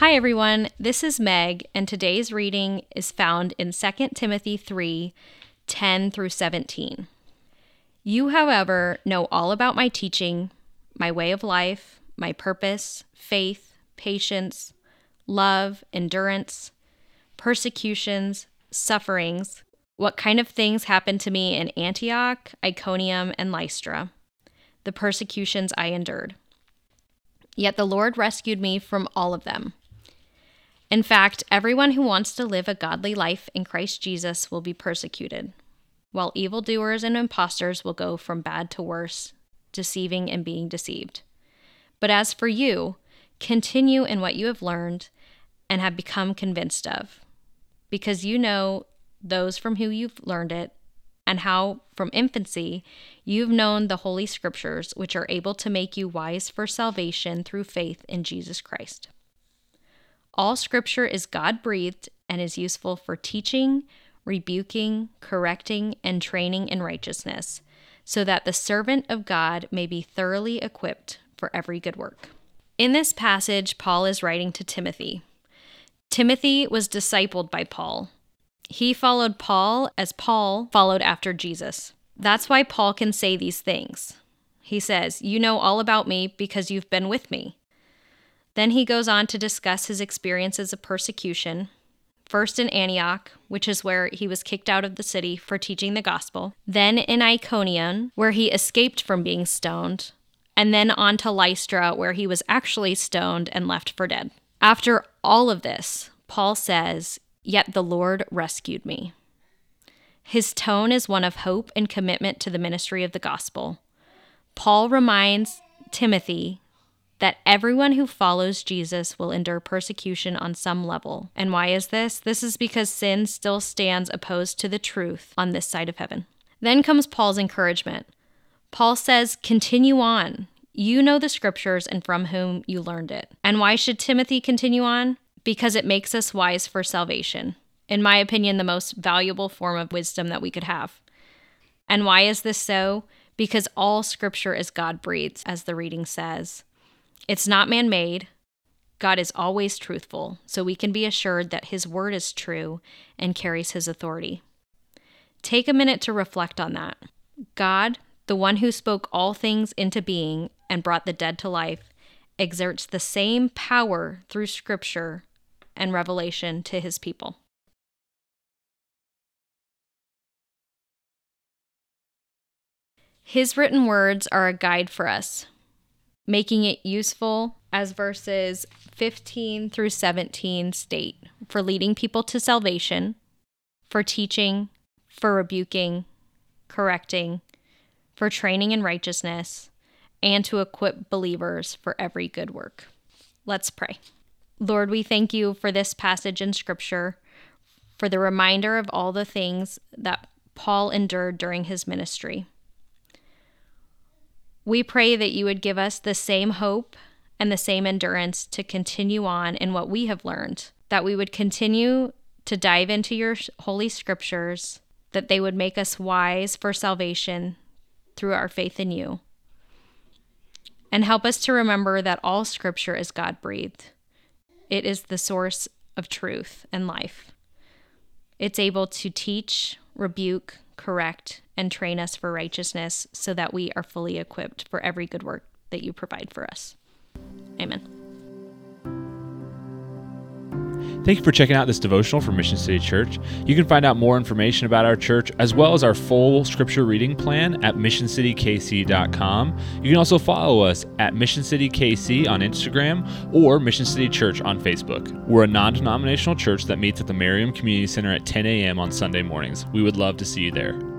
Hi, everyone. This is Meg, and today's reading is found in 2 Timothy 3 10 through 17. You, however, know all about my teaching, my way of life, my purpose, faith, patience, love, endurance, persecutions, sufferings, what kind of things happened to me in Antioch, Iconium, and Lystra, the persecutions I endured. Yet the Lord rescued me from all of them. In fact, everyone who wants to live a godly life in Christ Jesus will be persecuted, while evildoers and impostors will go from bad to worse, deceiving and being deceived. But as for you, continue in what you have learned and have become convinced of, because you know those from whom you've learned it, and how from infancy you've known the Holy Scriptures, which are able to make you wise for salvation through faith in Jesus Christ. All scripture is God breathed and is useful for teaching, rebuking, correcting, and training in righteousness, so that the servant of God may be thoroughly equipped for every good work. In this passage, Paul is writing to Timothy. Timothy was discipled by Paul. He followed Paul as Paul followed after Jesus. That's why Paul can say these things. He says, You know all about me because you've been with me. Then he goes on to discuss his experiences of persecution, first in Antioch, which is where he was kicked out of the city for teaching the gospel, then in Iconium, where he escaped from being stoned, and then on to Lystra, where he was actually stoned and left for dead. After all of this, Paul says, Yet the Lord rescued me. His tone is one of hope and commitment to the ministry of the gospel. Paul reminds Timothy that everyone who follows Jesus will endure persecution on some level. And why is this? This is because sin still stands opposed to the truth on this side of heaven. Then comes Paul's encouragement. Paul says, Continue on. You know the scriptures and from whom you learned it. And why should Timothy continue on? Because it makes us wise for salvation. In my opinion, the most valuable form of wisdom that we could have. And why is this so? Because all scripture is God breathed, as the reading says. It's not man made. God is always truthful, so we can be assured that his word is true and carries his authority. Take a minute to reflect on that. God, the one who spoke all things into being and brought the dead to life, exerts the same power through scripture and revelation to his people. His written words are a guide for us, making it useful as verses 15 through 17 state for leading people to salvation, for teaching, for rebuking, correcting, for training in righteousness, and to equip believers for every good work. Let's pray. Lord, we thank you for this passage in Scripture, for the reminder of all the things that Paul endured during his ministry. We pray that you would give us the same hope and the same endurance to continue on in what we have learned, that we would continue to dive into your holy scriptures, that they would make us wise for salvation through our faith in you. And help us to remember that all scripture is God breathed. It is the source of truth and life. It's able to teach, rebuke, correct, and train us for righteousness so that we are fully equipped for every good work that you provide for us. Amen. Thank you for checking out this devotional from Mission City Church. You can find out more information about our church as well as our full scripture reading plan at missioncitykc.com. You can also follow us at Mission City KC on Instagram or Mission City Church on Facebook. We're a non denominational church that meets at the Merriam Community Center at 10 a.m. on Sunday mornings. We would love to see you there.